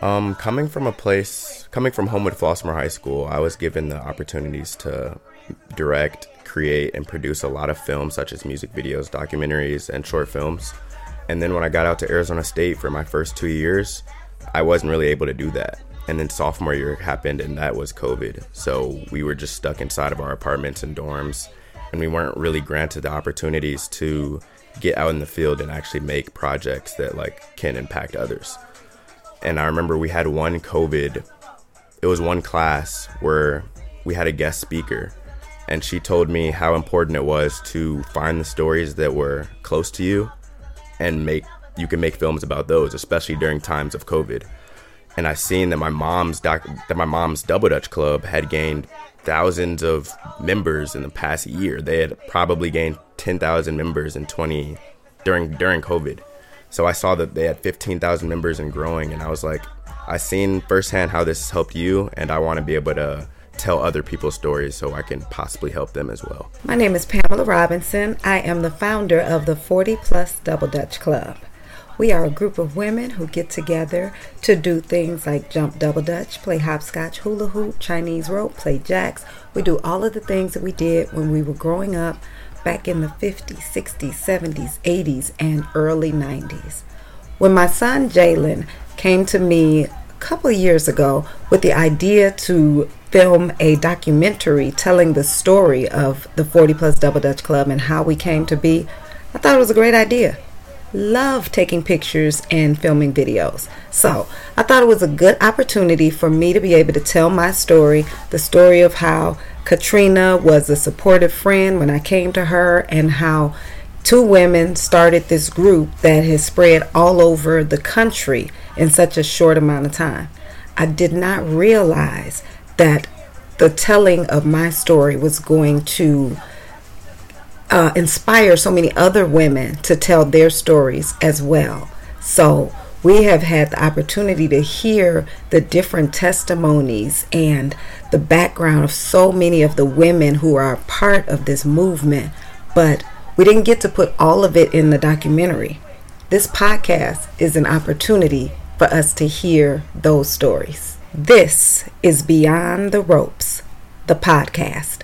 Um, coming from a place, coming from Homewood Flossmoor High School, I was given the opportunities to direct, create, and produce a lot of films, such as music videos, documentaries, and short films. And then when I got out to Arizona State for my first two years, I wasn't really able to do that. And then sophomore year happened, and that was COVID. So we were just stuck inside of our apartments and dorms, and we weren't really granted the opportunities to get out in the field and actually make projects that like can impact others. And I remember we had one COVID, it was one class where we had a guest speaker, and she told me how important it was to find the stories that were close to you and make you can make films about those, especially during times of COVID. And I seen that my mom's doc, that my mom's Double Dutch Club had gained thousands of members in the past year. They had probably gained 10,000 members in 20 during during COVID. So I saw that they had 15,000 members and growing, and I was like, I seen firsthand how this has helped you, and I want to be able to tell other people's stories so I can possibly help them as well. My name is Pamela Robinson. I am the founder of the 40 Plus Double Dutch Club. We are a group of women who get together to do things like jump double dutch, play hopscotch, hula hoop, Chinese rope, play jacks. We do all of the things that we did when we were growing up back in the 50s, 60s, 70s, 80s, and early 90s. When my son Jalen came to me a couple years ago with the idea to film a documentary telling the story of the 40 Plus Double Dutch Club and how we came to be, I thought it was a great idea. Love taking pictures and filming videos. So I thought it was a good opportunity for me to be able to tell my story the story of how Katrina was a supportive friend when I came to her, and how two women started this group that has spread all over the country in such a short amount of time. I did not realize that the telling of my story was going to uh, inspire so many other women to tell their stories as well. So we have had the opportunity to hear the different testimonies and the background of so many of the women who are part of this movement, but we didn't get to put all of it in the documentary. This podcast is an opportunity for us to hear those stories. This is Beyond the Ropes, the podcast.